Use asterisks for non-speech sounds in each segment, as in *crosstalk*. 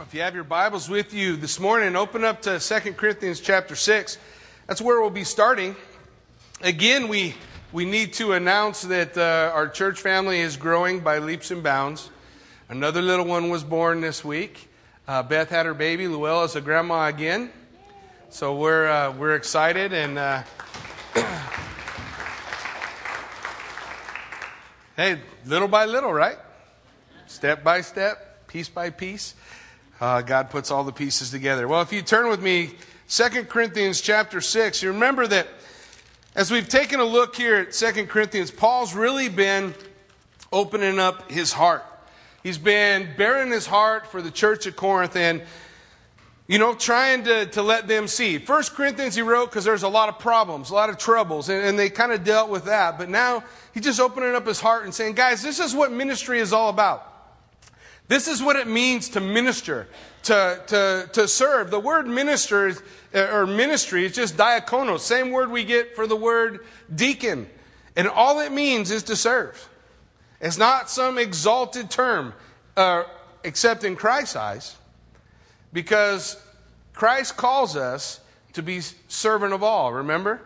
If you have your Bibles with you this morning, open up to 2 Corinthians chapter 6. That's where we'll be starting. Again, we, we need to announce that uh, our church family is growing by leaps and bounds. Another little one was born this week. Uh, Beth had her baby. Luella is a grandma again. So we're, uh, we're excited and. Uh, *coughs* hey, little by little, right? Step by step, piece by piece. Uh, God puts all the pieces together. Well, if you turn with me, Second Corinthians chapter 6, you remember that as we've taken a look here at Second Corinthians, Paul's really been opening up his heart. He's been bearing his heart for the church at Corinth and, you know, trying to, to let them see. First Corinthians he wrote because there's a lot of problems, a lot of troubles, and, and they kind of dealt with that. But now he's just opening up his heart and saying, guys, this is what ministry is all about. This is what it means to minister, to, to, to serve. The word minister is, or ministry is just diakonos, same word we get for the word deacon. And all it means is to serve. It's not some exalted term, uh, except in Christ's eyes, because Christ calls us to be servant of all, remember?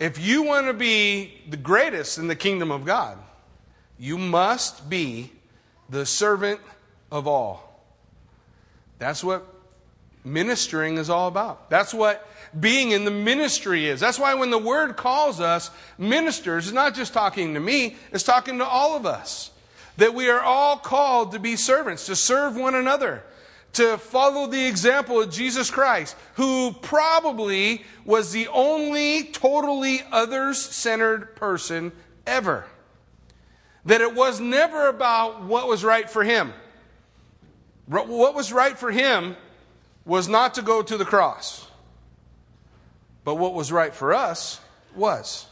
If you want to be the greatest in the kingdom of God, you must be the servant of all. That's what ministering is all about. That's what being in the ministry is. That's why when the word calls us ministers, it's not just talking to me, it's talking to all of us. That we are all called to be servants, to serve one another, to follow the example of Jesus Christ, who probably was the only totally others centered person ever. That it was never about what was right for him. What was right for him was not to go to the cross. But what was right for us was.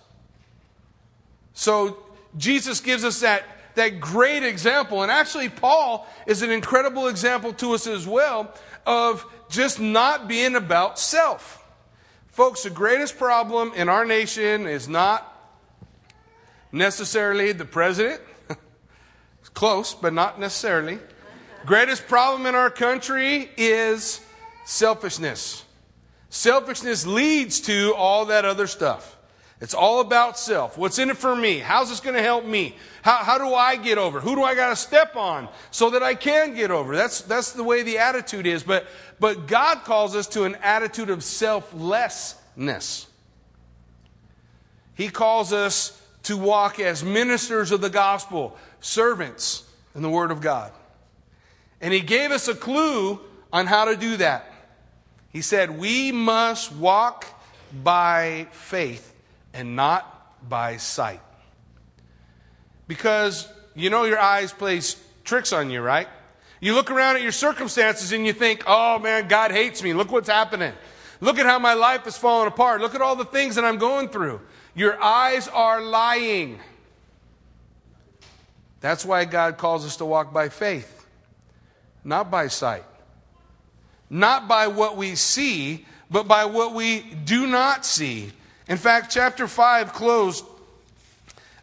So Jesus gives us that, that great example. And actually, Paul is an incredible example to us as well of just not being about self. Folks, the greatest problem in our nation is not necessarily the president. *laughs* it's close, but not necessarily. Greatest problem in our country is selfishness. Selfishness leads to all that other stuff. It's all about self. What's in it for me? How's this going to help me? How, how do I get over? Who do I got to step on so that I can get over? That's, that's the way the attitude is. But, but God calls us to an attitude of selflessness. He calls us to walk as ministers of the gospel, servants in the Word of God. And He gave us a clue on how to do that. He said, We must walk by faith and not by sight. Because you know your eyes plays tricks on you, right? You look around at your circumstances and you think, oh man, God hates me. Look what's happening. Look at how my life is falling apart. Look at all the things that I'm going through. Your eyes are lying. That's why God calls us to walk by faith, not by sight. Not by what we see, but by what we do not see. In fact, chapter 5 closed.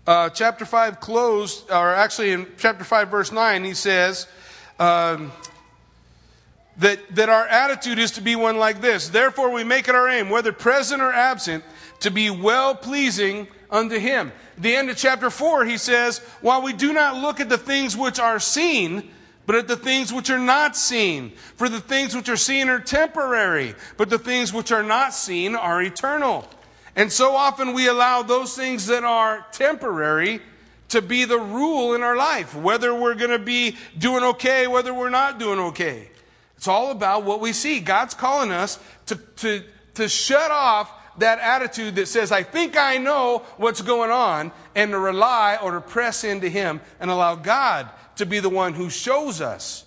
Uh, chapter 5 closed, or actually in chapter 5, verse 9, he says, um, that, that our attitude is to be one like this. Therefore, we make it our aim, whether present or absent, to be well pleasing unto him. the end of chapter 4, he says, While we do not look at the things which are seen, but at the things which are not seen. For the things which are seen are temporary, but the things which are not seen are eternal. And so often we allow those things that are temporary to be the rule in our life, whether we're going to be doing okay, whether we're not doing okay. It's all about what we see. God's calling us to, to, to shut off that attitude that says, I think I know what's going on, and to rely or to press into Him and allow God to be the one who shows us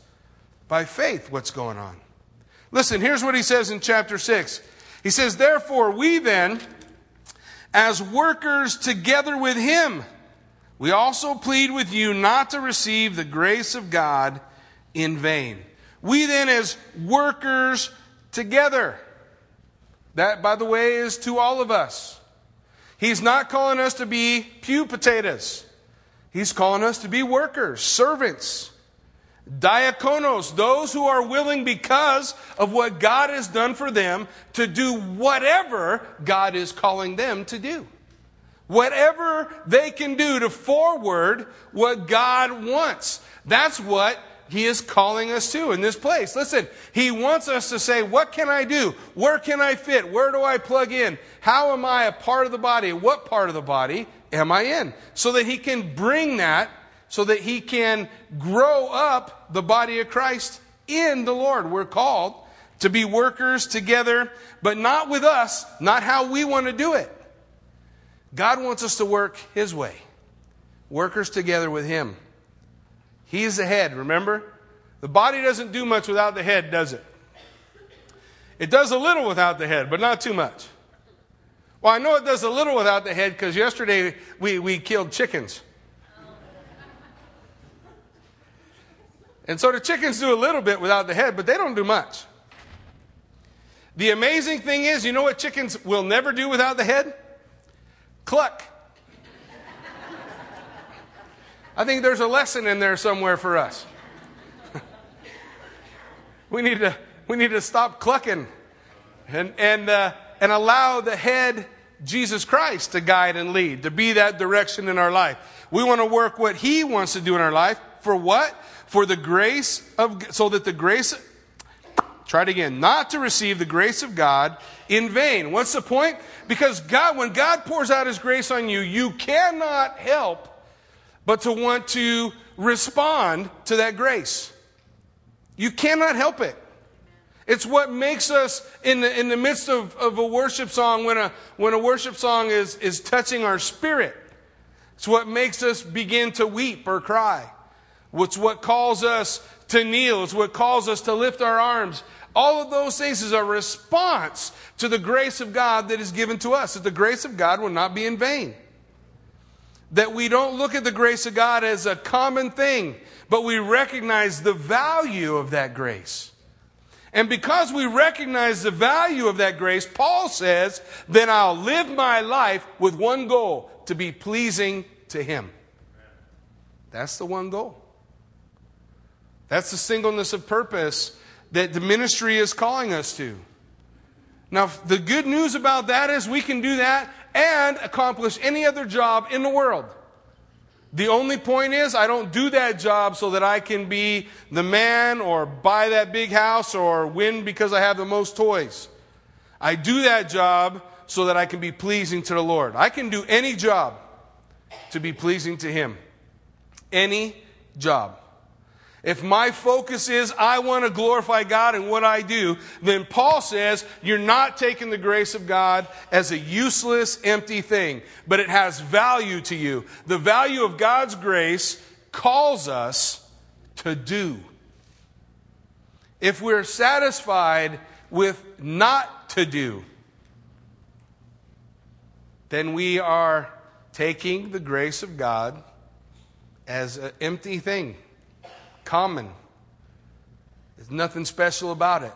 by faith what's going on. Listen, here's what He says in chapter 6. He says, Therefore, we then, as workers together with Him, we also plead with you not to receive the grace of God in vain. We then, as workers together, that, by the way, is to all of us. He's not calling us to be pew potatoes. He's calling us to be workers, servants. Diakonos, those who are willing because of what God has done for them to do whatever God is calling them to do. Whatever they can do to forward what God wants. That's what he is calling us to in this place. Listen, He wants us to say, What can I do? Where can I fit? Where do I plug in? How am I a part of the body? What part of the body am I in? So that He can bring that, so that He can grow up the body of Christ in the Lord. We're called to be workers together, but not with us, not how we want to do it. God wants us to work His way, workers together with Him. He's the head, remember? The body doesn't do much without the head, does it? It does a little without the head, but not too much. Well, I know it does a little without the head because yesterday we, we killed chickens. And so the chickens do a little bit without the head, but they don't do much. The amazing thing is, you know what chickens will never do without the head? Cluck. I think there's a lesson in there somewhere for us. *laughs* we, need to, we need to stop clucking and, and, uh, and allow the head, Jesus Christ, to guide and lead, to be that direction in our life. We want to work what He wants to do in our life. For what? For the grace of, so that the grace, try it again, not to receive the grace of God in vain. What's the point? Because God, when God pours out His grace on you, you cannot help but to want to respond to that grace. You cannot help it. It's what makes us in the, in the midst of, of a worship song, when a, when a worship song is, is touching our spirit. It's what makes us begin to weep or cry. It's what calls us to kneel. It's what calls us to lift our arms. All of those things is a response to the grace of God that is given to us. That the grace of God will not be in vain that we don't look at the grace of God as a common thing, but we recognize the value of that grace. And because we recognize the value of that grace, Paul says, then I'll live my life with one goal to be pleasing to Him. That's the one goal. That's the singleness of purpose that the ministry is calling us to. Now, the good news about that is we can do that and accomplish any other job in the world. The only point is, I don't do that job so that I can be the man or buy that big house or win because I have the most toys. I do that job so that I can be pleasing to the Lord. I can do any job to be pleasing to Him. Any job. If my focus is I want to glorify God in what I do, then Paul says you're not taking the grace of God as a useless, empty thing, but it has value to you. The value of God's grace calls us to do. If we're satisfied with not to do, then we are taking the grace of God as an empty thing common. There's nothing special about it.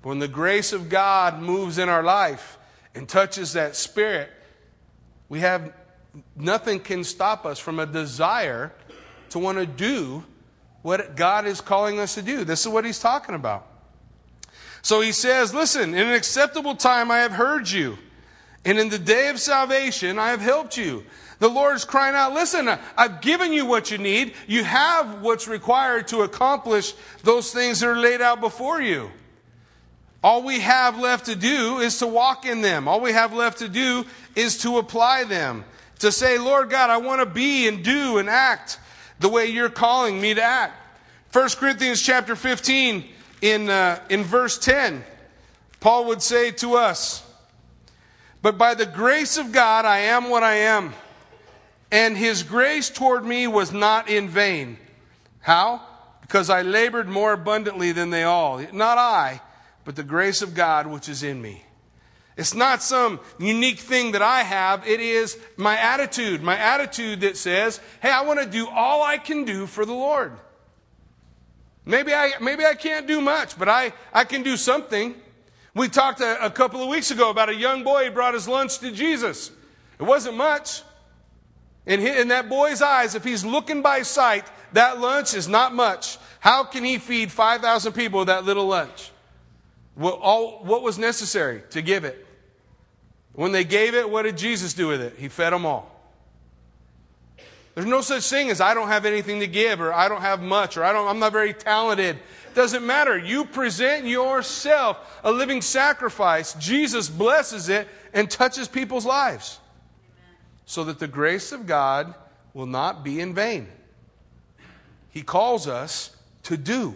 But when the grace of God moves in our life and touches that spirit, we have nothing can stop us from a desire to want to do what God is calling us to do. This is what he's talking about. So he says, Listen, in an acceptable time I have heard you, and in the day of salvation I have helped you. The Lord is crying out, listen, I've given you what you need. You have what's required to accomplish those things that are laid out before you. All we have left to do is to walk in them. All we have left to do is to apply them. To say, Lord God, I want to be and do and act the way you're calling me to act. 1 Corinthians chapter 15 in, uh, in verse 10, Paul would say to us, But by the grace of God, I am what I am and his grace toward me was not in vain. How? Because I labored more abundantly than they all. Not I, but the grace of God which is in me. It's not some unique thing that I have. It is my attitude. My attitude that says, hey, I want to do all I can do for the Lord. Maybe I, maybe I can't do much, but I, I can do something. We talked a, a couple of weeks ago about a young boy who brought his lunch to Jesus. It wasn't much. In, his, in that boy's eyes, if he's looking by sight, That lunch is not much. How can he feed 5,000 people with that little lunch? What, all, what was necessary to give it? When they gave it, what did Jesus do with it? He fed them all. There's no such thing as I don't have anything to give or I don't have much or I don't, I'm not very talented. Doesn't matter. You present yourself a living sacrifice. Jesus blesses it and touches people's lives so that the grace of God will not be in vain. He calls us to do.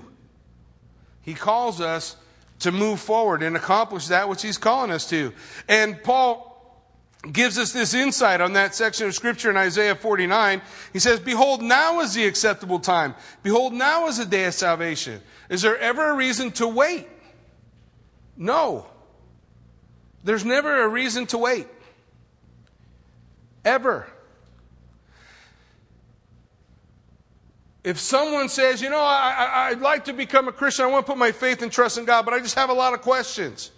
He calls us to move forward and accomplish that which he's calling us to. And Paul gives us this insight on that section of scripture in Isaiah 49. He says, Behold, now is the acceptable time. Behold, now is the day of salvation. Is there ever a reason to wait? No. There's never a reason to wait. Ever. If someone says, you know, I, would like to become a Christian, I want to put my faith and trust in God, but I just have a lot of questions.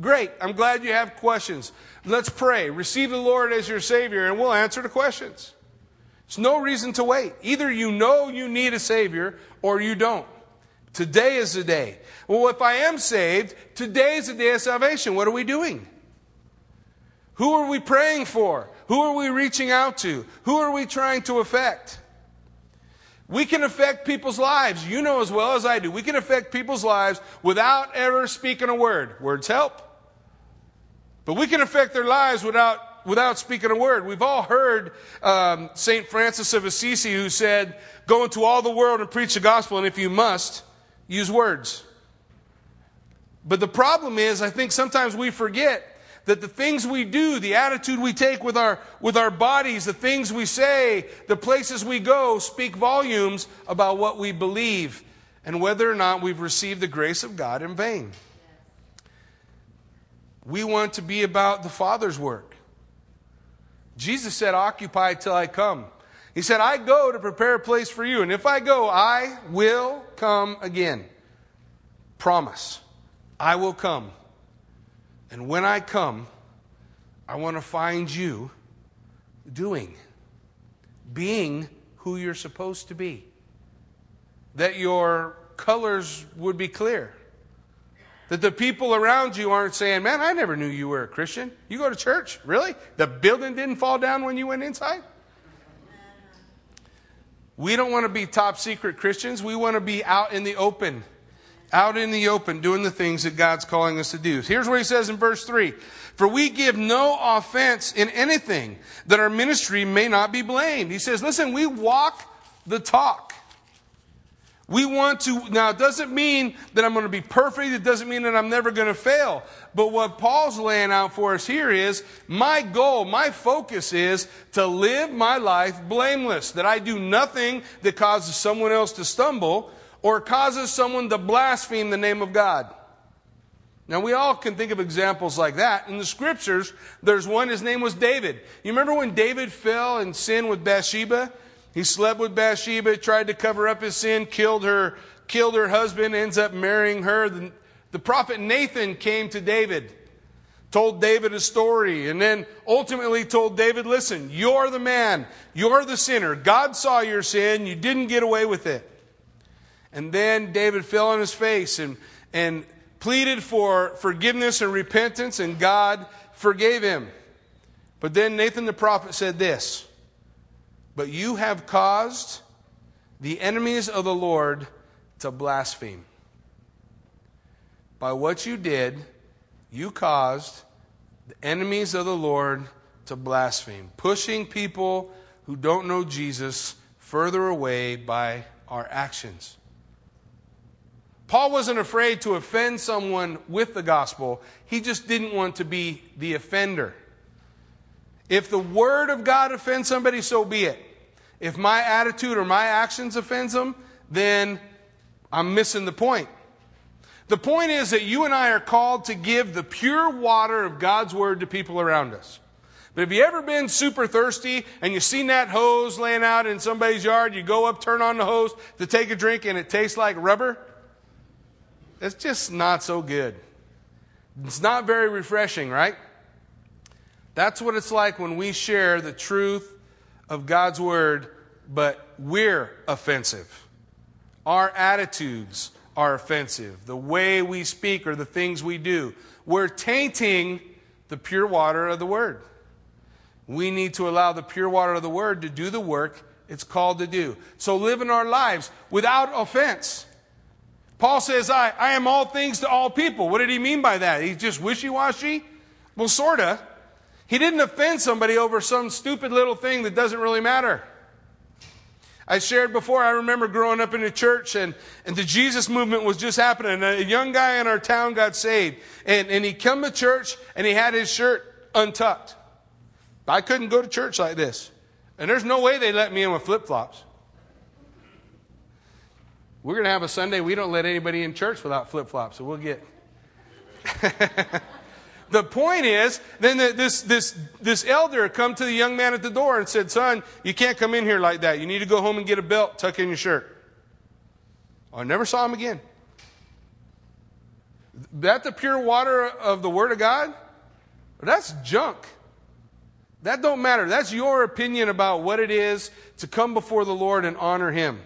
Great. I'm glad you have questions. Let's pray. Receive the Lord as your Savior, and we'll answer the questions. There's no reason to wait. Either you know you need a Savior or you don't. Today is the day. Well, if I am saved, today is the day of salvation. What are we doing? Who are we praying for? Who are we reaching out to? Who are we trying to affect? We can affect people's lives. You know as well as I do. We can affect people's lives without ever speaking a word. Words help. But we can affect their lives without, without speaking a word. We've all heard um, St. Francis of Assisi who said, Go into all the world and preach the gospel, and if you must, use words. But the problem is, I think sometimes we forget that the things we do, the attitude we take with our, with our bodies, the things we say, the places we go speak volumes about what we believe and whether or not we've received the grace of God in vain. We want to be about the Father's work. Jesus said, Occupy till I come. He said, I go to prepare a place for you, and if I go, I will come again. Promise. I will come. And when I come, I want to find you doing, being who you're supposed to be. That your colors would be clear. That the people around you aren't saying, Man, I never knew you were a Christian. You go to church? Really? The building didn't fall down when you went inside? We don't want to be top secret Christians. We want to be out in the open out in the open doing the things that God's calling us to do. Here's what he says in verse 3 For we give no offense in anything that our ministry may not be blamed. He says, Listen, we walk the talk. We want to, now it doesn't mean that I'm going to be perfect. It doesn't mean that I'm never going to fail. But what Paul's laying out for us here is my goal, my focus is to live my life blameless. That I do nothing that causes someone else to stumble or causes someone to blaspheme the name of God. Now, we all can think of examples like that. In the scriptures, there's one, his name was David. You remember when David fell in sin with Bathsheba? He slept with Bathsheba, tried to cover up his sin, killed her, killed her husband, ends up marrying her. The, the prophet Nathan came to David, told David a story, and then ultimately told David, listen, you're the man, you're the sinner. God saw your sin, you didn't get away with it. And then David fell on his face and, and pleaded for forgiveness and repentance, and God forgave him. But then Nathan the prophet said this But you have caused the enemies of the Lord to blaspheme. By what you did, you caused the enemies of the Lord to blaspheme, pushing people who don't know Jesus further away by our actions. Paul wasn't afraid to offend someone with the gospel, he just didn't want to be the offender. If the word of God offends somebody, so be it. If my attitude or my actions offends them, then I'm missing the point. The point is that you and I are called to give the pure water of God's word to people around us. But have you ever been super thirsty and you've seen that hose laying out in somebody's yard? You go up, turn on the hose to take a drink, and it tastes like rubber? It's just not so good. It's not very refreshing, right? That's what it's like when we share the truth of God's word, but we're offensive. Our attitudes are offensive. The way we speak or the things we do. We're tainting the pure water of the Word. We need to allow the pure water of the Word to do the work it's called to do. So living our lives without offense. Paul says, I, I am all things to all people. What did he mean by that? He's just wishy washy? Well, sort of. He didn't offend somebody over some stupid little thing that doesn't really matter. I shared before, I remember growing up in a church and, and the Jesus movement was just happening. A young guy in our town got saved. And, and he come to church and he had his shirt untucked. I couldn't go to church like this. And there's no way they let me in with flip flops. We're going to have a Sunday we don't let anybody in church without flip flops, so we'll get. *laughs* the point is, then the, this, this, this elder come to the young man at the door and said, Son, you can't come in here like that. You need to go home and get a belt, tuck in your shirt. I never saw him again. That the pure water of the Word of God? That's junk. That don't matter. That's your opinion about what it is to come before the Lord and honor Him.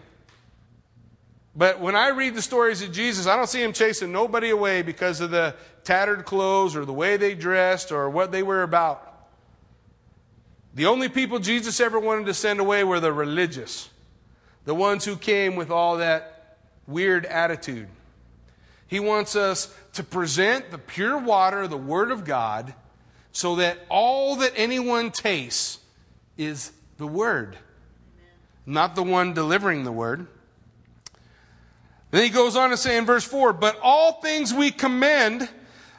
But when I read the stories of Jesus, I don't see him chasing nobody away because of the tattered clothes or the way they dressed or what they were about. The only people Jesus ever wanted to send away were the religious, the ones who came with all that weird attitude. He wants us to present the pure water, the Word of God, so that all that anyone tastes is the Word, not the one delivering the Word. Then he goes on to say in verse 4 But all things we commend,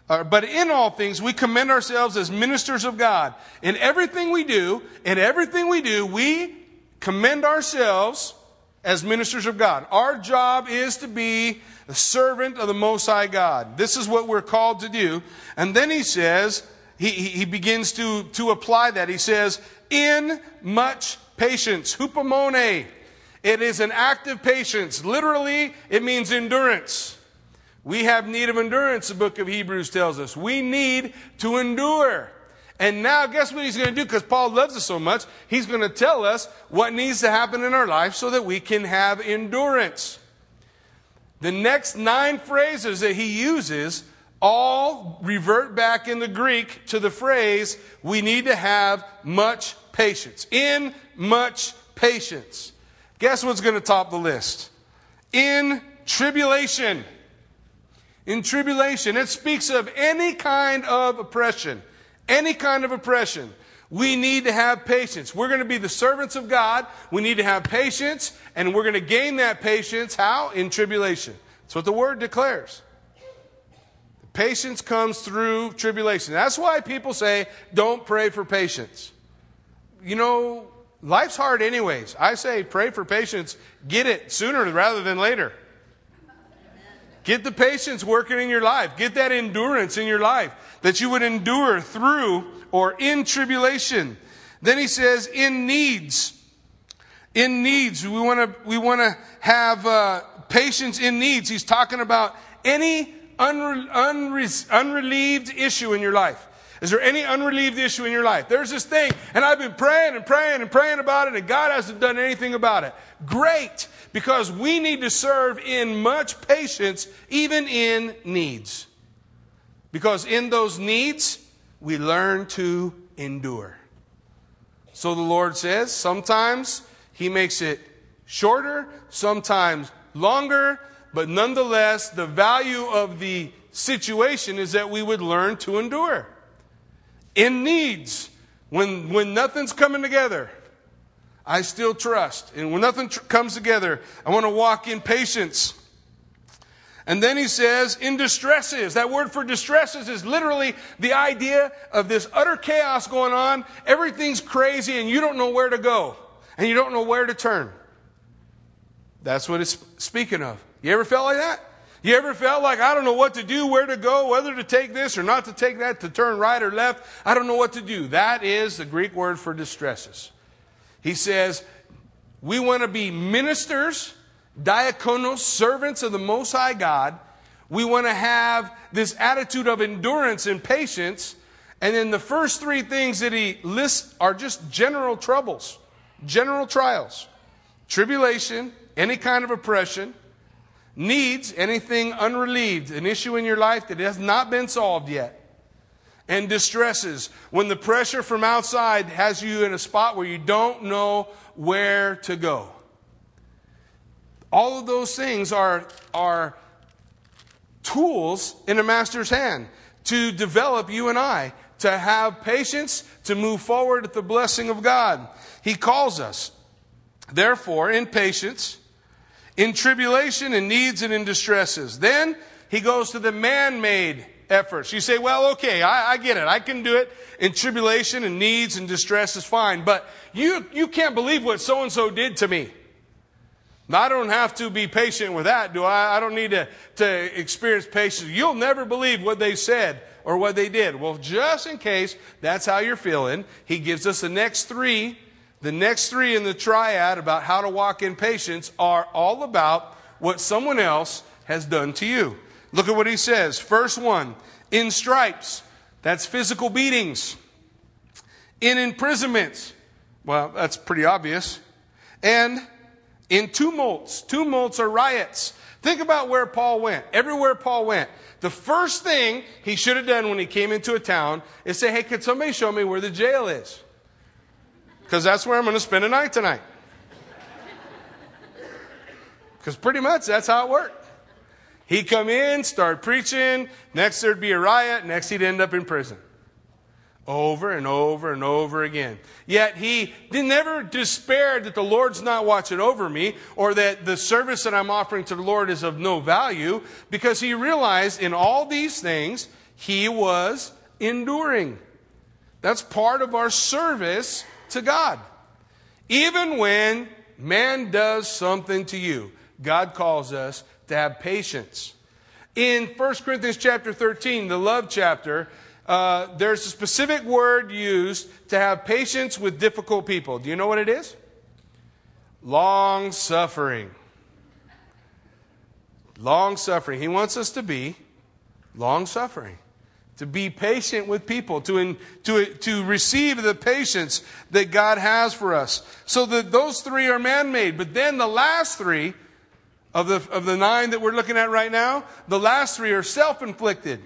uh, but in all things we commend ourselves as ministers of God. In everything we do, in everything we do, we commend ourselves as ministers of God. Our job is to be the servant of the Most High God. This is what we're called to do. And then he says, he, he begins to, to apply that. He says, in much patience, hupomone. It is an act of patience. Literally, it means endurance. We have need of endurance, the book of Hebrews tells us. We need to endure. And now, guess what he's going to do? Because Paul loves us so much, he's going to tell us what needs to happen in our life so that we can have endurance. The next nine phrases that he uses all revert back in the Greek to the phrase, we need to have much patience. In much patience. Guess what's going to top the list? In tribulation. In tribulation. It speaks of any kind of oppression. Any kind of oppression. We need to have patience. We're going to be the servants of God. We need to have patience, and we're going to gain that patience. How? In tribulation. That's what the word declares. Patience comes through tribulation. That's why people say, don't pray for patience. You know, Life's hard, anyways. I say pray for patience. Get it sooner rather than later. Get the patience working in your life. Get that endurance in your life that you would endure through or in tribulation. Then he says, in needs. In needs, we want to we want to have uh, patience in needs. He's talking about any unre- unre- unrelieved issue in your life. Is there any unrelieved issue in your life? There's this thing, and I've been praying and praying and praying about it, and God hasn't done anything about it. Great, because we need to serve in much patience, even in needs. Because in those needs, we learn to endure. So the Lord says, sometimes He makes it shorter, sometimes longer, but nonetheless, the value of the situation is that we would learn to endure in needs, when, when nothing's coming together, I still trust. And when nothing tr- comes together, I want to walk in patience. And then he says, in distresses. That word for distresses is literally the idea of this utter chaos going on. Everything's crazy and you don't know where to go. And you don't know where to turn. That's what it's speaking of. You ever felt like that? You ever felt like, I don't know what to do, where to go, whether to take this or not to take that, to turn right or left? I don't know what to do. That is the Greek word for distresses. He says, we want to be ministers, diakonos, servants of the Most High God. We want to have this attitude of endurance and patience. And then the first three things that he lists are just general troubles, general trials. tribulation, any kind of oppression, needs, anything unrelieved, an issue in your life that has not been solved yet, and distresses, when the pressure from outside has you in a spot where you don't know where to go. All of those things are, are tools in a master's hand to develop you and I, to have patience, to move forward at the blessing of God. He calls us. Therefore, in patience, in tribulation, in needs, and in distresses. Then he goes to the man made efforts. You say, well, okay, I, I, get it. I can do it in tribulation and needs and distress is fine. But you, you can't believe what so and so did to me. I don't have to be patient with that, do I? I don't need to, to experience patience. You'll never believe what they said or what they did. Well, just in case that's how you're feeling, he gives us the next three. The next three in the triad about how to walk in patience are all about what someone else has done to you. Look at what he says. First one, in stripes, that's physical beatings. In imprisonments, well, that's pretty obvious. And in tumults. Tumults are riots. Think about where Paul went. Everywhere Paul went. The first thing he should have done when he came into a town is say, hey, could somebody show me where the jail is? Because that's where I'm going to spend a night tonight. Because pretty much that's how it worked. He'd come in, start preaching, next there'd be a riot, next he'd end up in prison over and over and over again. Yet he never despaired that the Lord's not watching over me or that the service that I'm offering to the Lord is of no value because he realized in all these things he was enduring. That's part of our service to God. Even when man does something to you, God calls us to have patience. In 1 Corinthians chapter 13, the love chapter, uh, there's a specific word used to have patience with difficult people. Do you know what it is? Long suffering. Long suffering. He wants us to be long suffering, to be patient with people, to, in, to, to receive the patience that God has for us. So that those three are man made. But then the last three, of the, of the nine that we're looking at right now, the last three are self inflicted.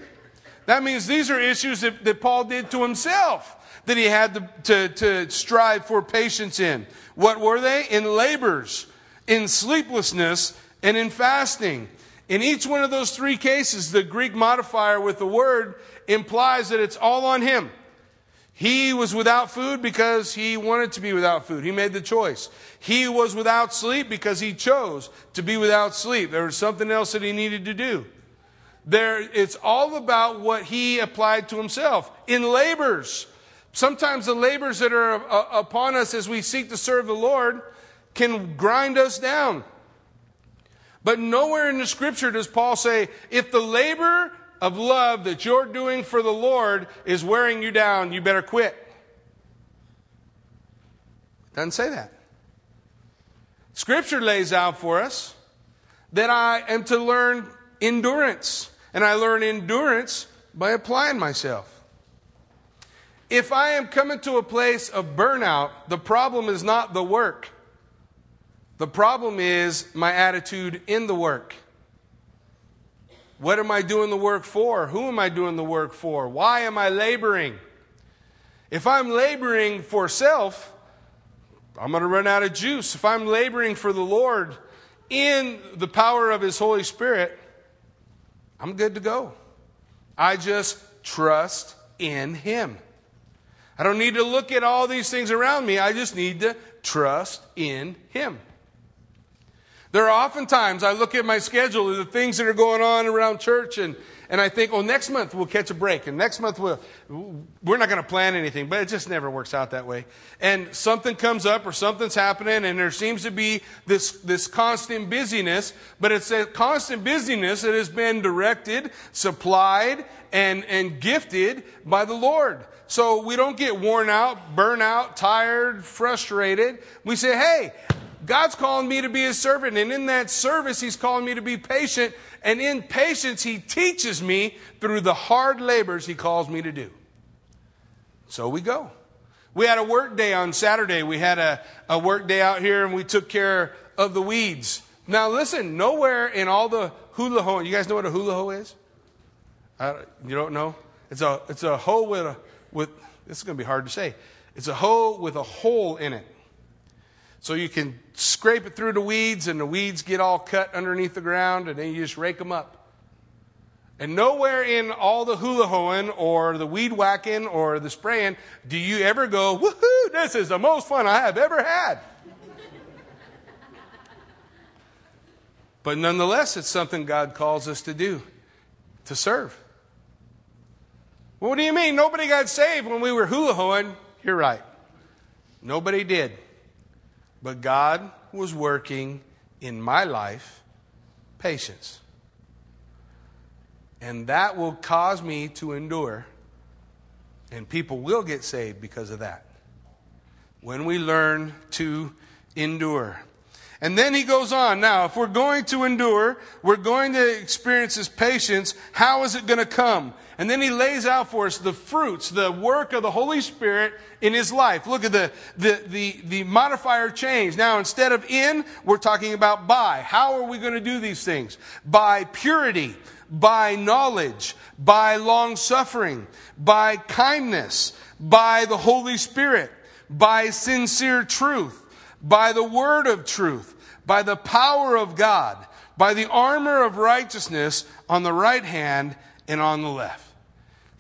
That means these are issues that, that Paul did to himself that he had to, to, to strive for patience in. What were they? In labors, in sleeplessness, and in fasting. In each one of those three cases, the Greek modifier with the word implies that it's all on him. He was without food because he wanted to be without food. He made the choice. He was without sleep because he chose to be without sleep. There was something else that he needed to do. There, it's all about what he applied to himself. In labors, sometimes the labors that are uh, upon us as we seek to serve the Lord can grind us down. But nowhere in the scripture does Paul say, if the labor of love that you're doing for the Lord is wearing you down, you better quit. Doesn't say that. Scripture lays out for us that I am to learn endurance. And I learn endurance by applying myself. If I am coming to a place of burnout, the problem is not the work. The problem is my attitude in the work. What am I doing the work for? Who am I doing the work for? Why am I laboring? If I'm laboring for self, I'm going to run out of juice. If I'm laboring for the Lord in the power of His Holy Spirit, I'm good to go. I just trust in Him. I don't need to look at all these things around me. I just need to trust in Him. There are oftentimes I look at my schedule, and the things that are going on around church, and and I think, oh, next month we'll catch a break, and next month we'll, we're not going to plan anything, but it just never works out that way. And something comes up or something's happening, and there seems to be this, this constant busyness, but it's a constant busyness that has been directed, supplied, and, and gifted by the Lord. So we don't get worn out, burn out, tired, frustrated. We say, hey, God's calling me to be his servant. And in that service, he's calling me to be patient. And in patience, he teaches me through the hard labors he calls me to do. So we go. We had a work day on Saturday. We had a, a work day out here and we took care of the weeds. Now, listen, nowhere in all the hula hoe, you guys know what a hula hoe is? you don't know? It's a, it's a hoe with a, with, this is going to be hard to say. It's a hoe with a hole in it. So you can scrape it through the weeds and the weeds get all cut underneath the ground and then you just rake them up. And nowhere in all the hula hoeing or the weed whacking or the spraying do you ever go, woohoo, this is the most fun I have ever had. but nonetheless, it's something God calls us to do, to serve. Well, what do you mean? Nobody got saved when we were hula hoeing? You're right. Nobody did. But God was working in my life patience. And that will cause me to endure. And people will get saved because of that. When we learn to endure. And then he goes on. Now, if we're going to endure, we're going to experience his patience. How is it going to come? And then he lays out for us the fruits, the work of the Holy Spirit in his life. Look at the, the, the, the modifier change. Now, instead of in, we're talking about by. How are we going to do these things? By purity, by knowledge, by long suffering, by kindness, by the Holy Spirit, by sincere truth by the word of truth, by the power of God, by the armor of righteousness on the right hand and on the left.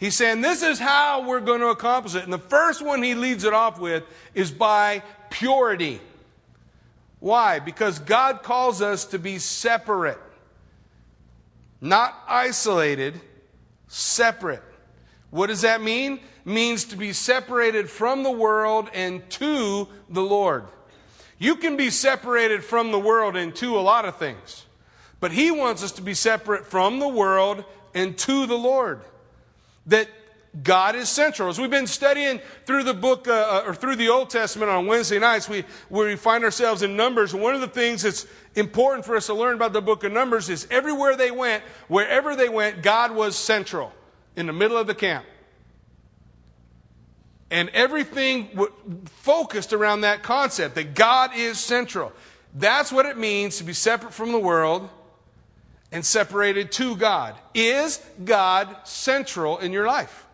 He's saying this is how we're going to accomplish it. And the first one he leads it off with is by purity. Why? Because God calls us to be separate, not isolated, separate. What does that mean? Means to be separated from the world and to the Lord. You can be separated from the world into a lot of things, but He wants us to be separate from the world and to the Lord. That God is central. As we've been studying through the book uh, uh, or through the Old Testament on Wednesday nights, we, we find ourselves in Numbers. One of the things that's important for us to learn about the book of Numbers is everywhere they went, wherever they went, God was central in the middle of the camp. And everything focused around that concept that God is central. That's what it means to be separate from the world and separated to God. Is God central in your life?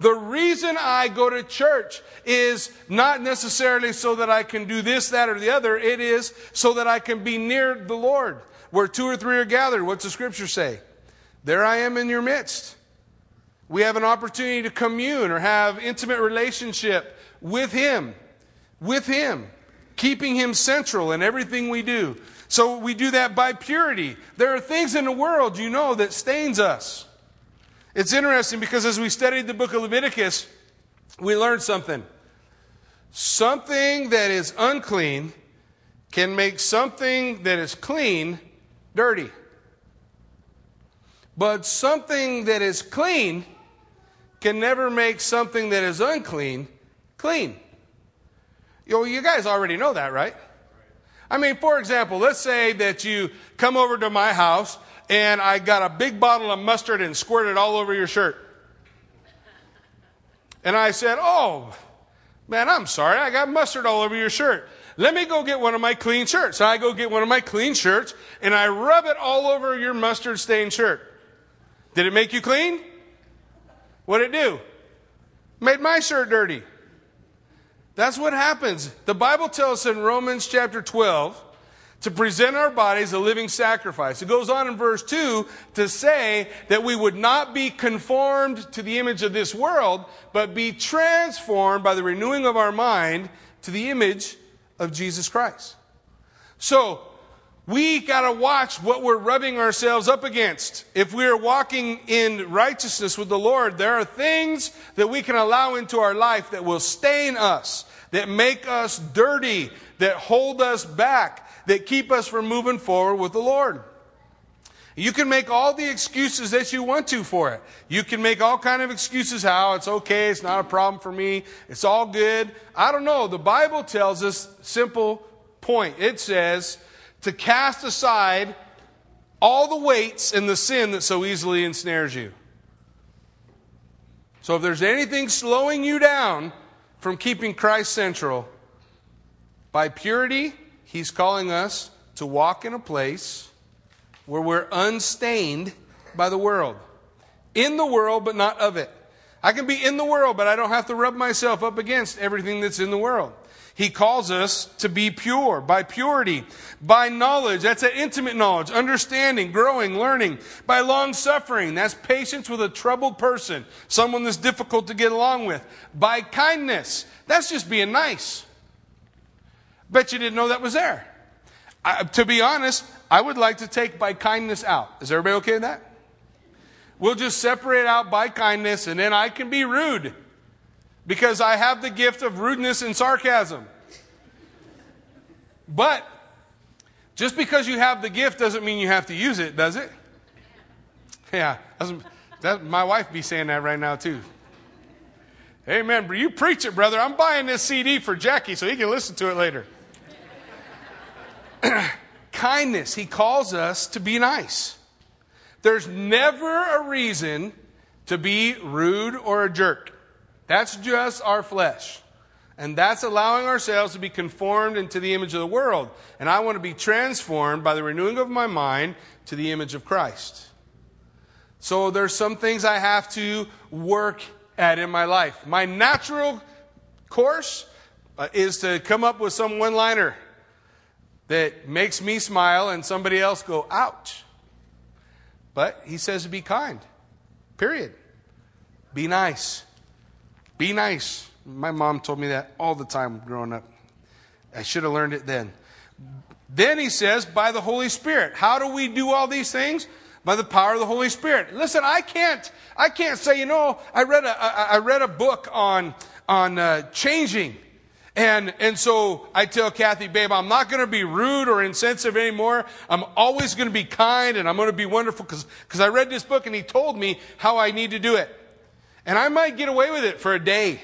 The reason I go to church is not necessarily so that I can do this, that, or the other. It is so that I can be near the Lord. Where two or three are gathered, what's the scripture say? There I am in your midst. We have an opportunity to commune or have intimate relationship with Him, with Him, keeping Him central in everything we do. So we do that by purity. There are things in the world, you know, that stains us. It's interesting because as we studied the book of Leviticus, we learned something. Something that is unclean can make something that is clean dirty. But something that is clean can never make something that is unclean clean. You, know, you guys already know that, right? I mean, for example, let's say that you come over to my house and I got a big bottle of mustard and squirted it all over your shirt. And I said, Oh, man, I'm sorry. I got mustard all over your shirt. Let me go get one of my clean shirts. So I go get one of my clean shirts and I rub it all over your mustard stained shirt. Did it make you clean? What'd it do? Made my shirt dirty. That's what happens. The Bible tells us in Romans chapter 12 to present our bodies a living sacrifice. It goes on in verse 2 to say that we would not be conformed to the image of this world, but be transformed by the renewing of our mind to the image of Jesus Christ. So, we got to watch what we're rubbing ourselves up against. If we're walking in righteousness with the Lord, there are things that we can allow into our life that will stain us, that make us dirty, that hold us back, that keep us from moving forward with the Lord. You can make all the excuses that you want to for it. You can make all kind of excuses how it's okay, it's not a problem for me, it's all good. I don't know. The Bible tells us simple point. It says, to cast aside all the weights and the sin that so easily ensnares you. So if there's anything slowing you down from keeping Christ central. By purity, he's calling us to walk in a place where we're unstained by the world. In the world, but not of it. I can be in the world, but I don't have to rub myself up against everything that's in the world. He calls us to be pure by purity, by knowledge. That's an intimate knowledge, understanding, growing, learning, by long suffering. That's patience with a troubled person, someone that's difficult to get along with, by kindness. That's just being nice. Bet you didn't know that was there. I, to be honest, I would like to take by kindness out. Is everybody okay with that? We'll just separate out by kindness and then I can be rude because I have the gift of rudeness and sarcasm. But just because you have the gift doesn't mean you have to use it, does it? Yeah, that, my wife be saying that right now too. Amen. You preach it, brother. I'm buying this CD for Jackie so he can listen to it later. *clears throat* Kindness. He calls us to be nice. There's never a reason to be rude or a jerk. That's just our flesh. And that's allowing ourselves to be conformed into the image of the world. And I want to be transformed by the renewing of my mind to the image of Christ. So there's some things I have to work at in my life. My natural course uh, is to come up with some one liner that makes me smile and somebody else go, ouch. But he says to be kind. Period. Be nice. Be nice. My mom told me that all the time growing up. I should have learned it then. Then he says, by the Holy Spirit. How do we do all these things? By the power of the Holy Spirit. Listen, I can't, I can't say, you know, I read a, I read a book on, on uh, changing. And, and so I tell Kathy, babe, I'm not going to be rude or insensitive anymore. I'm always going to be kind and I'm going to be wonderful because I read this book and he told me how I need to do it. And I might get away with it for a day.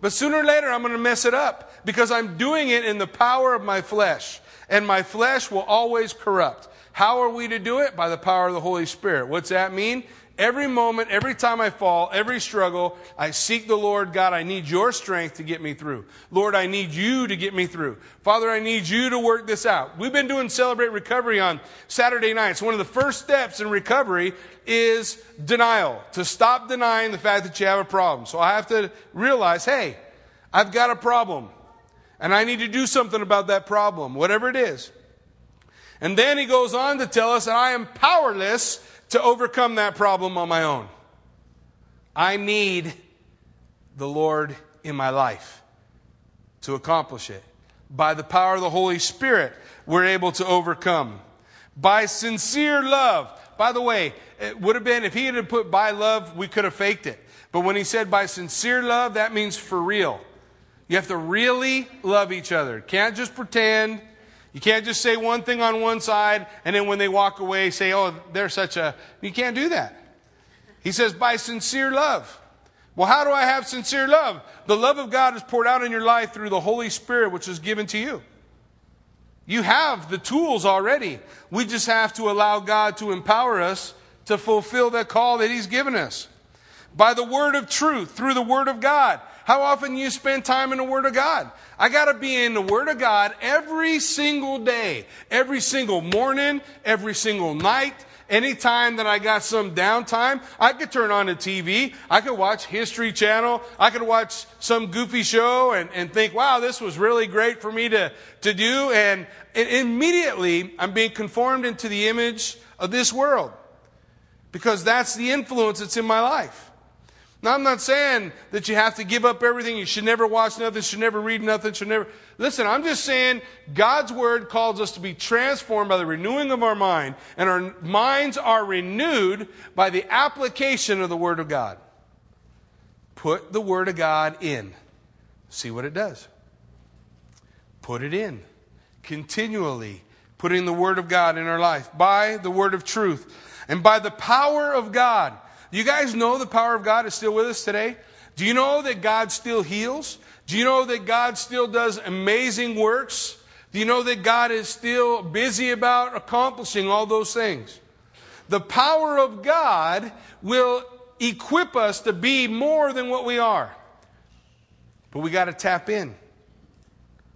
But sooner or later, I'm going to mess it up because I'm doing it in the power of my flesh. And my flesh will always corrupt. How are we to do it? By the power of the Holy Spirit. What's that mean? Every moment, every time I fall, every struggle, I seek the Lord God. I need your strength to get me through. Lord, I need you to get me through. Father, I need you to work this out. We've been doing Celebrate Recovery on Saturday nights. One of the first steps in recovery is denial, to stop denying the fact that you have a problem. So I have to realize, hey, I've got a problem and I need to do something about that problem, whatever it is. And then he goes on to tell us that I am powerless to overcome that problem on my own. I need the Lord in my life to accomplish it. By the power of the Holy Spirit, we're able to overcome. By sincere love. By the way, it would have been, if he had put by love, we could have faked it. But when he said by sincere love, that means for real. You have to really love each other. Can't just pretend. You can't just say one thing on one side and then when they walk away say, oh, they're such a. You can't do that. He says, by sincere love. Well, how do I have sincere love? The love of God is poured out in your life through the Holy Spirit, which is given to you. You have the tools already. We just have to allow God to empower us to fulfill that call that He's given us. By the word of truth, through the word of God. How often you spend time in the Word of God? I got to be in the Word of God every single day, every single morning, every single night. Anytime that I got some downtime, I could turn on the TV. I could watch History Channel. I could watch some goofy show and, and think, wow, this was really great for me to, to do. And, and immediately I'm being conformed into the image of this world because that's the influence that's in my life. Now, I'm not saying that you have to give up everything. You should never watch nothing, should never read nothing, should never. Listen, I'm just saying God's word calls us to be transformed by the renewing of our mind, and our minds are renewed by the application of the word of God. Put the word of God in. See what it does. Put it in. Continually putting the word of God in our life by the word of truth and by the power of God you guys know the power of God is still with us today? Do you know that God still heals? Do you know that God still does amazing works? Do you know that God is still busy about accomplishing all those things? The power of God will equip us to be more than what we are. But we got to tap in.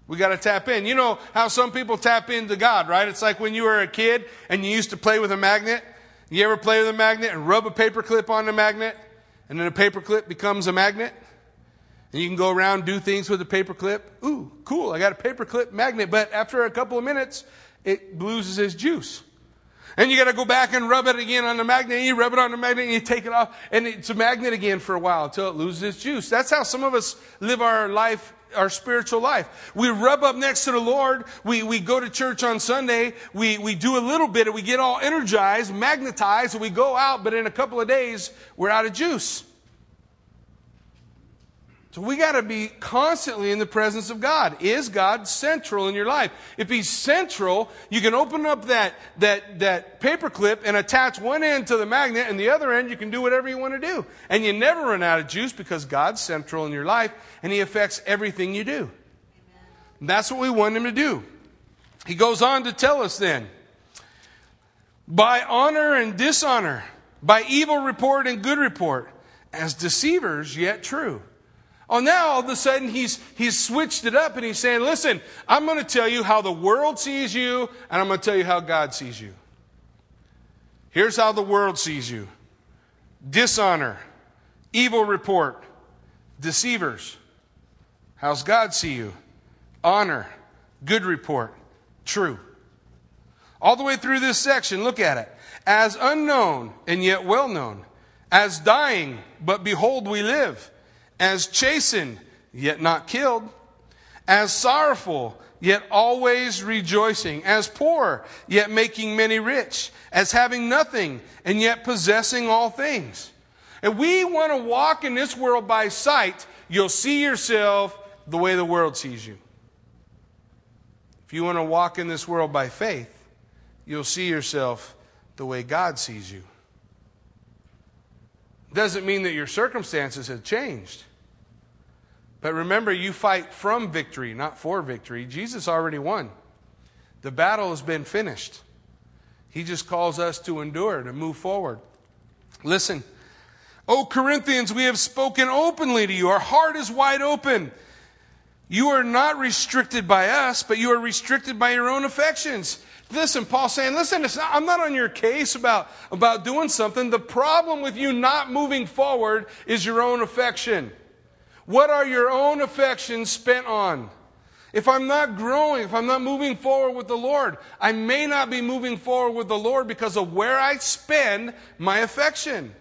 We got to tap in. You know how some people tap into God, right? It's like when you were a kid and you used to play with a magnet. You ever play with a magnet and rub a paper clip on the magnet and then a paper clip becomes a magnet? And you can go around do things with a paper clip. Ooh, cool, I got a paper clip magnet. But after a couple of minutes, it loses its juice. And you got to go back and rub it again on the magnet. And you rub it on the magnet and you take it off. And it's a magnet again for a while until it loses its juice. That's how some of us live our life our spiritual life. We rub up next to the Lord. We, we go to church on Sunday. We, we do a little bit and we get all energized, magnetized, and we go out, but in a couple of days, we're out of juice. So we got to be constantly in the presence of God. Is God central in your life? If He's central, you can open up that, that, that paper clip and attach one end to the magnet and the other end you can do whatever you want to do. And you never run out of juice because God's central in your life and He affects everything you do. That's what we want Him to do. He goes on to tell us then by honor and dishonor, by evil report and good report, as deceivers yet true Oh, now all of a sudden he's, he's switched it up and he's saying, listen, I'm going to tell you how the world sees you and I'm going to tell you how God sees you. Here's how the world sees you dishonor, evil report, deceivers. How's God see you? Honor, good report, true. All the way through this section, look at it. As unknown and yet well known, as dying, but behold, we live as chastened, yet not killed, as sorrowful, yet always rejoicing, as poor, yet making many rich, as having nothing, and yet possessing all things. If we want to walk in this world by sight, you'll see yourself the way the world sees you. If you want to walk in this world by faith, you'll see yourself the way God sees you. Doesn't mean that your circumstances have changed. But remember, you fight from victory, not for victory. Jesus already won. The battle has been finished. He just calls us to endure, to move forward. Listen, O Corinthians, we have spoken openly to you. Our heart is wide open. You are not restricted by us, but you are restricted by your own affections. Listen, Paul's saying, listen, not, I'm not on your case about, about doing something. The problem with you not moving forward is your own affection. What are your own affections spent on? If I'm not growing, if I'm not moving forward with the Lord, I may not be moving forward with the Lord because of where I spend my affection.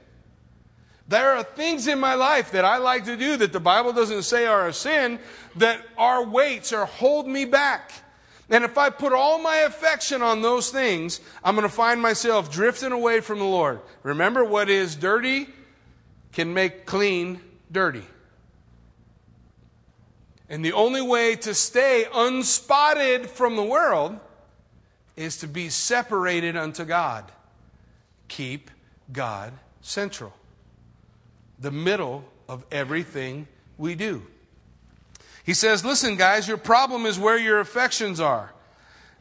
There are things in my life that I like to do that the Bible doesn't say are a sin, that are weights or hold me back. And if I put all my affection on those things, I'm going to find myself drifting away from the Lord. Remember, what is dirty can make clean dirty. And the only way to stay unspotted from the world is to be separated unto God. Keep God central, the middle of everything we do. He says, Listen, guys, your problem is where your affections are.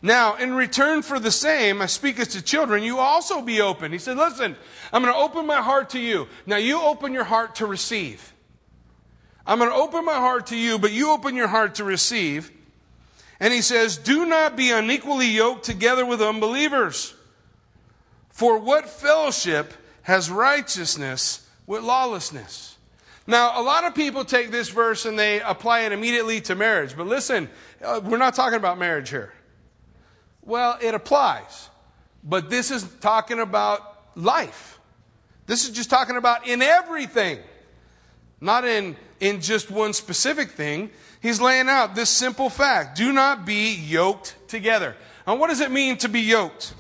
Now, in return for the same, I speak as to children, you also be open. He said, Listen, I'm going to open my heart to you. Now, you open your heart to receive. I'm going to open my heart to you, but you open your heart to receive. And he says, Do not be unequally yoked together with unbelievers. For what fellowship has righteousness with lawlessness? Now, a lot of people take this verse and they apply it immediately to marriage. But listen, uh, we're not talking about marriage here. Well, it applies. But this is talking about life. This is just talking about in everything, not in in just one specific thing. He's laying out this simple fact do not be yoked together. Now, what does it mean to be yoked?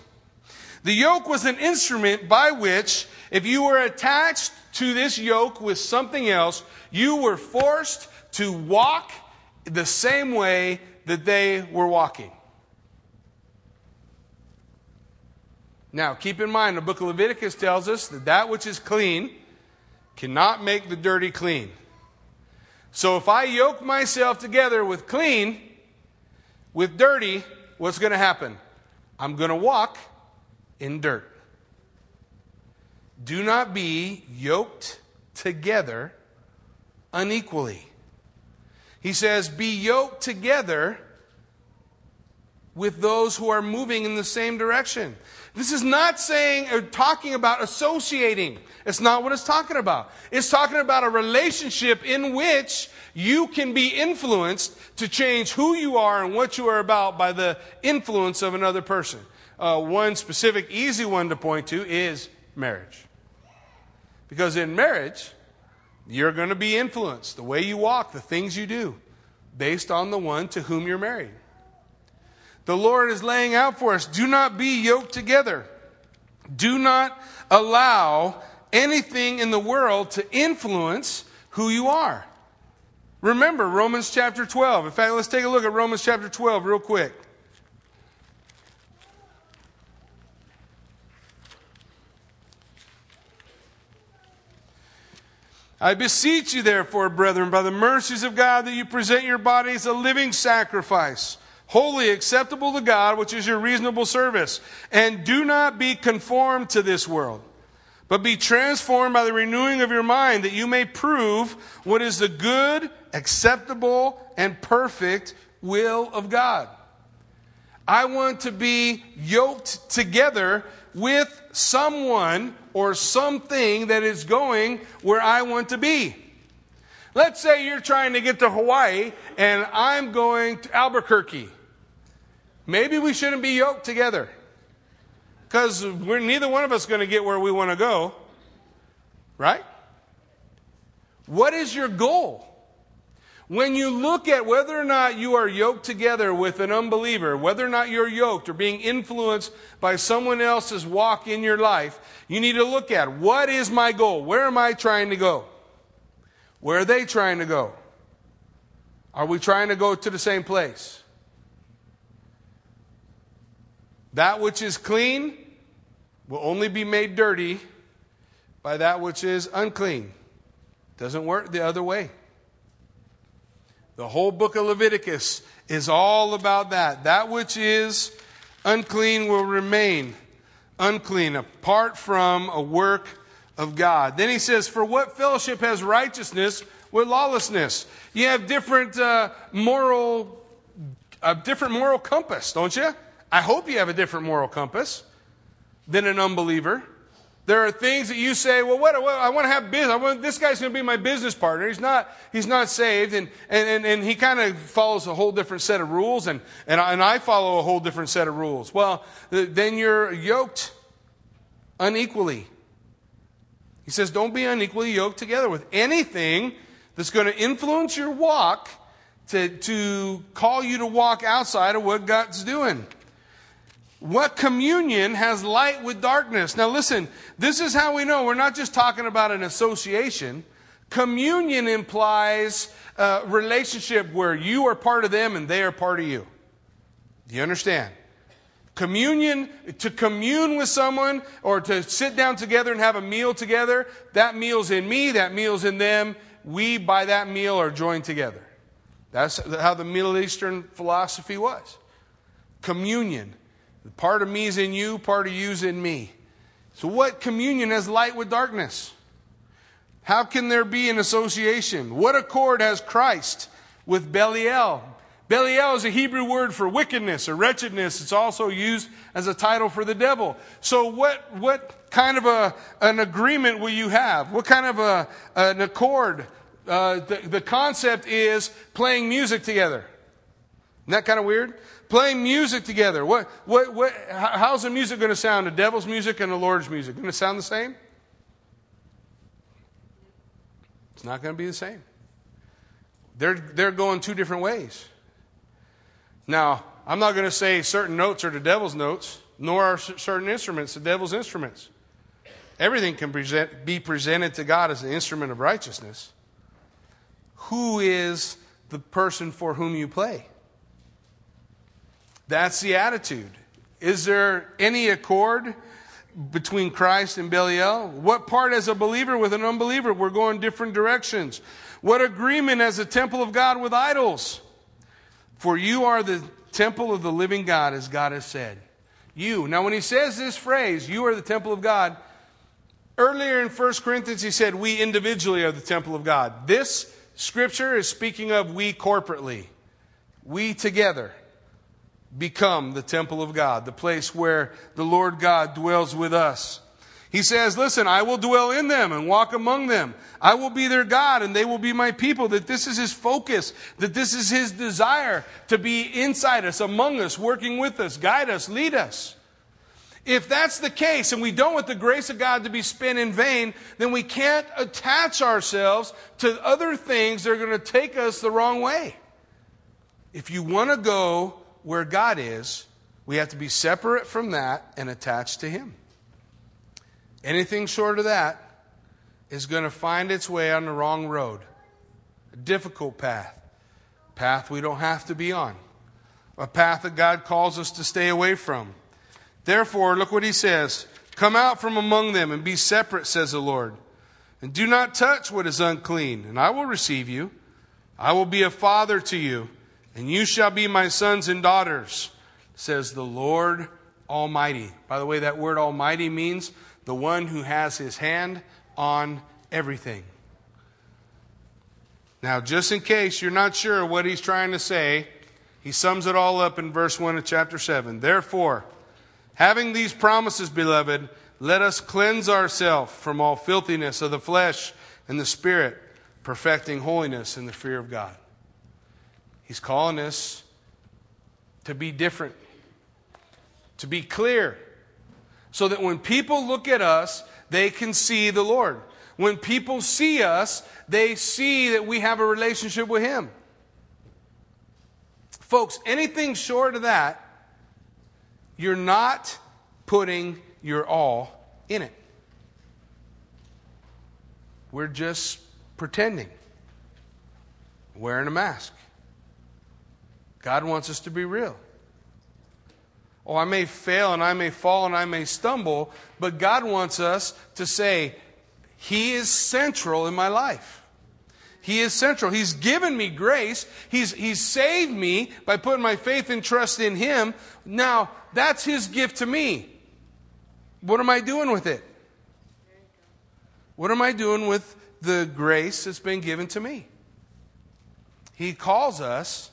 The yoke was an instrument by which, if you were attached to this yoke with something else, you were forced to walk the same way that they were walking. Now, keep in mind, the book of Leviticus tells us that that which is clean cannot make the dirty clean. So if I yoke myself together with clean, with dirty, what's going to happen? I'm going to walk in dirt. Do not be yoked together unequally. He says, Be yoked together with those who are moving in the same direction. This is not saying or talking about associating. It's not what it's talking about. It's talking about a relationship in which you can be influenced to change who you are and what you are about by the influence of another person. Uh, one specific, easy one to point to is marriage. Because in marriage, you're going to be influenced, the way you walk, the things you do, based on the one to whom you're married the Lord is laying out for us. Do not be yoked together. Do not allow anything in the world to influence who you are. Remember Romans chapter 12. In fact, let's take a look at Romans chapter 12 real quick. I beseech you, therefore, brethren, by the mercies of God, that you present your bodies a living sacrifice holy, acceptable to God, which is your reasonable service. And do not be conformed to this world, but be transformed by the renewing of your mind, that you may prove what is the good, acceptable, and perfect will of God. I want to be yoked together with someone or something that is going where I want to be. Let's say you're trying to get to Hawaii and I'm going to Albuquerque. Maybe we shouldn't be yoked together because we're neither one of us going to get where we want to go. Right? What is your goal? When you look at whether or not you are yoked together with an unbeliever, whether or not you're yoked or being influenced by someone else's walk in your life, you need to look at what is my goal? Where am I trying to go? Where are they trying to go? Are we trying to go to the same place? That which is clean will only be made dirty by that which is unclean. Doesn't work the other way. The whole book of Leviticus is all about that. That which is unclean will remain unclean apart from a work of God. Then he says, For what fellowship has righteousness with lawlessness? You have different uh, moral, a different moral compass, don't you? I hope you have a different moral compass than an unbeliever. There are things that you say, well, what, what I want to have business. Want, this guy's going to be my business partner. He's not, he's not saved. And, and, and, and he kind of follows a whole different set of rules. And, and, I, and I follow a whole different set of rules. Well, then you're yoked unequally. He says, don't be unequally yoked together with anything that's going to influence your walk to, to call you to walk outside of what God's doing. What communion has light with darkness? Now, listen, this is how we know we're not just talking about an association. Communion implies a relationship where you are part of them and they are part of you. Do you understand? Communion, to commune with someone or to sit down together and have a meal together, that meal's in me, that meal's in them. We, by that meal, are joined together. That's how the Middle Eastern philosophy was. Communion. Part of me is in you, part of you is in me. So, what communion has light with darkness? How can there be an association? What accord has Christ with Belial? Belial is a Hebrew word for wickedness or wretchedness. It's also used as a title for the devil. So, what, what kind of a, an agreement will you have? What kind of a, an accord? Uh, the, the concept is playing music together. Isn't that kind of weird? Playing music together. What, what, what, how's the music going to sound? The devil's music and the Lord's music. Going to sound the same? It's not going to be the same. They're, they're going two different ways. Now, I'm not going to say certain notes are the devil's notes, nor are certain instruments the devil's instruments. Everything can present, be presented to God as an instrument of righteousness. Who is the person for whom you play? That's the attitude. Is there any accord between Christ and Belial? What part as a believer with an unbeliever? We're going different directions. What agreement as a temple of God with idols? For you are the temple of the living God, as God has said. You. Now, when he says this phrase, you are the temple of God, earlier in 1 Corinthians he said, we individually are the temple of God. This Scripture is speaking of we corporately. We together become the temple of God, the place where the Lord God dwells with us. He says, Listen, I will dwell in them and walk among them. I will be their God and they will be my people. That this is his focus, that this is his desire to be inside us, among us, working with us, guide us, lead us. If that's the case and we don't want the grace of God to be spent in vain, then we can't attach ourselves to other things that are going to take us the wrong way. If you want to go where God is, we have to be separate from that and attached to Him. Anything short of that is going to find its way on the wrong road, a difficult path, path we don't have to be on, a path that God calls us to stay away from. Therefore, look what he says Come out from among them and be separate, says the Lord. And do not touch what is unclean, and I will receive you. I will be a father to you, and you shall be my sons and daughters, says the Lord Almighty. By the way, that word Almighty means the one who has his hand on everything. Now, just in case you're not sure what he's trying to say, he sums it all up in verse 1 of chapter 7. Therefore, Having these promises, beloved, let us cleanse ourselves from all filthiness of the flesh and the spirit, perfecting holiness in the fear of God. He's calling us to be different, to be clear, so that when people look at us, they can see the Lord. When people see us, they see that we have a relationship with Him. Folks, anything short of that you're not putting your all in it. We're just pretending, wearing a mask. God wants us to be real. Oh, I may fail and I may fall and I may stumble, but God wants us to say, He is central in my life. He is central. He's given me grace. He's, he's saved me by putting my faith and trust in Him. Now, that's His gift to me. What am I doing with it? What am I doing with the grace that's been given to me? He calls us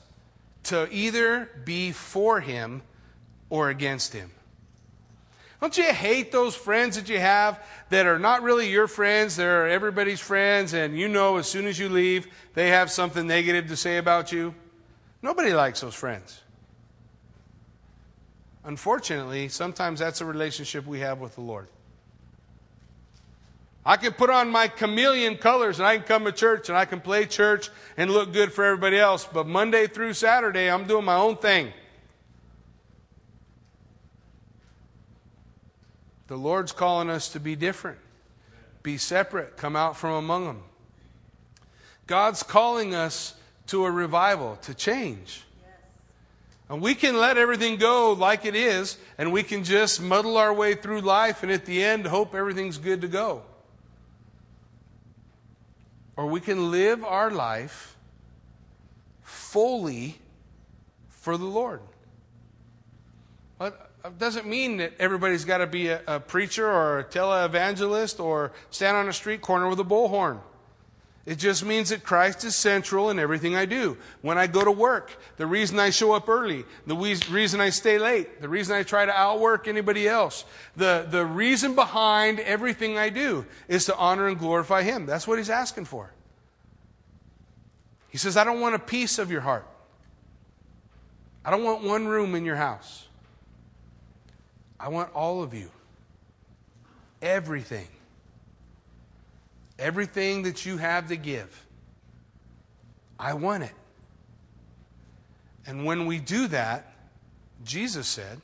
to either be for Him or against Him. Don't you hate those friends that you have that are not really your friends? They're everybody's friends, and you know as soon as you leave, they have something negative to say about you? Nobody likes those friends. Unfortunately, sometimes that's a relationship we have with the Lord. I can put on my chameleon colors and I can come to church and I can play church and look good for everybody else, but Monday through Saturday, I'm doing my own thing. The Lord's calling us to be different, be separate, come out from among them. God's calling us to a revival, to change. And we can let everything go like it is, and we can just muddle our way through life and at the end hope everything's good to go. Or we can live our life fully for the Lord. But it doesn't mean that everybody's got to be a, a preacher or a televangelist or stand on a street corner with a bullhorn. It just means that Christ is central in everything I do. When I go to work, the reason I show up early, the reason I stay late, the reason I try to outwork anybody else, the, the reason behind everything I do is to honor and glorify Him. That's what He's asking for. He says, I don't want a piece of your heart. I don't want one room in your house. I want all of you. Everything. Everything that you have to give. I want it. And when we do that, Jesus said,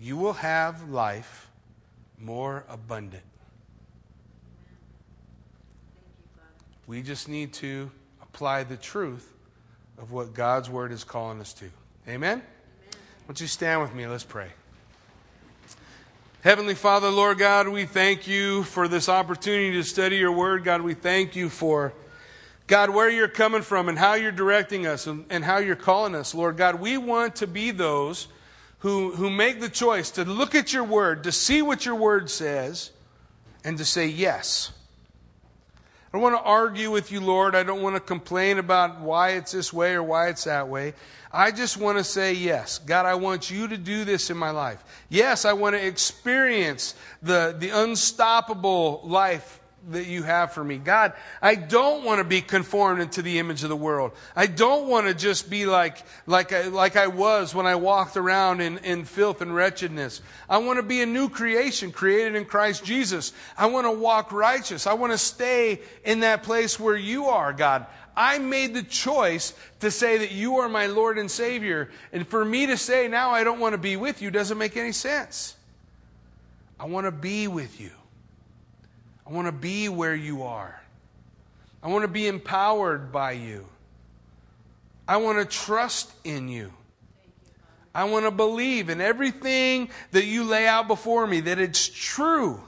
you will have life more abundant. We just need to apply the truth of what God's word is calling us to. Amen? Amen. Won't you stand with me? Let's pray. Heavenly Father, Lord God, we thank you for this opportunity to study your word. God, we thank you for, God, where you're coming from and how you're directing us and, and how you're calling us. Lord God, we want to be those who, who make the choice to look at your word, to see what your word says, and to say yes. I don't want to argue with you, Lord. I don't want to complain about why it's this way or why it's that way. I just want to say yes. God, I want you to do this in my life. Yes, I want to experience the, the unstoppable life that you have for me. God, I don't want to be conformed into the image of the world. I don't want to just be like, like, I, like I was when I walked around in, in filth and wretchedness. I want to be a new creation created in Christ Jesus. I want to walk righteous. I want to stay in that place where you are, God. I made the choice to say that you are my Lord and Savior. And for me to say now I don't want to be with you doesn't make any sense. I want to be with you. I want to be where you are. I want to be empowered by you. I want to trust in you. I want to believe in everything that you lay out before me, that it's true,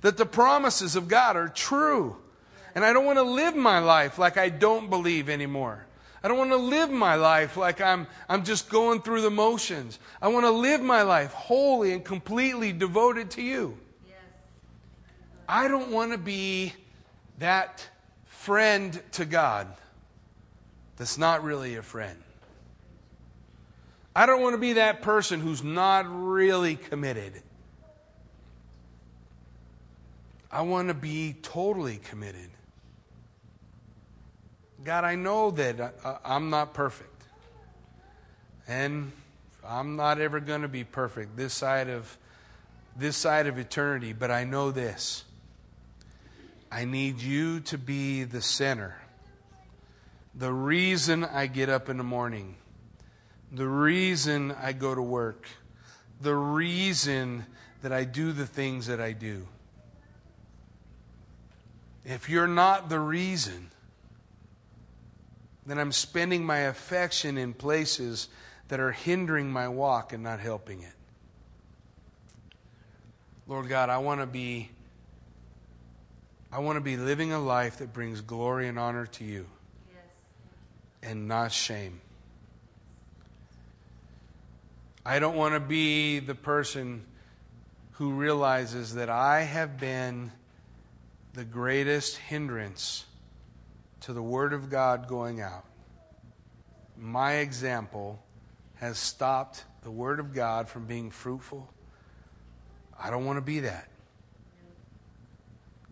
that the promises of God are true. And I don't want to live my life like I don't believe anymore. I don't want to live my life like I'm, I'm just going through the motions. I want to live my life wholly and completely devoted to you. I don't want to be that friend to God that's not really a friend. I don't want to be that person who's not really committed. I want to be totally committed. God, I know that uh, uh, I'm not perfect. And I'm not ever going to be perfect this side of this side of eternity, but I know this. I need you to be the center. The reason I get up in the morning, the reason I go to work, the reason that I do the things that I do. If you're not the reason, then I'm spending my affection in places that are hindering my walk and not helping it. Lord God, I want to be I want to be living a life that brings glory and honor to you yes. and not shame. I don't want to be the person who realizes that I have been the greatest hindrance to the Word of God going out. My example has stopped the Word of God from being fruitful. I don't want to be that.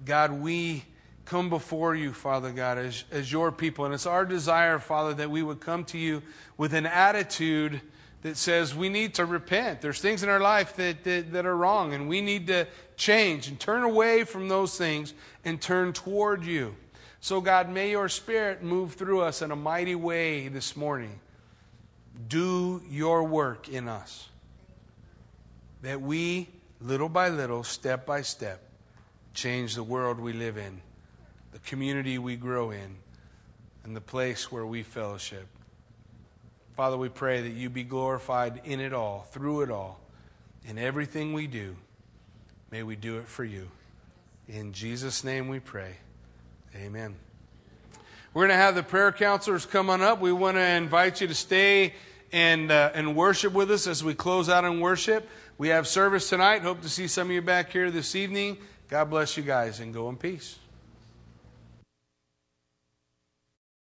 God, we come before you, Father God, as, as your people. And it's our desire, Father, that we would come to you with an attitude that says we need to repent. There's things in our life that, that, that, are wrong, and we need to change and turn away from those things and turn toward you. So, God, may your Spirit move through us in a mighty way this morning. Do your work in us. That we, little by little, step by step, change the world we live in, the community we grow in, and the place where we fellowship. Father, we pray that you be glorified in it all, through it all, in everything we do. May we do it for you. In Jesus' name we pray. Amen. We're going to have the prayer counselors come on up. We want to invite you to stay and, uh, and worship with us as we close out in worship. We have service tonight. Hope to see some of you back here this evening. God bless you guys and go in peace.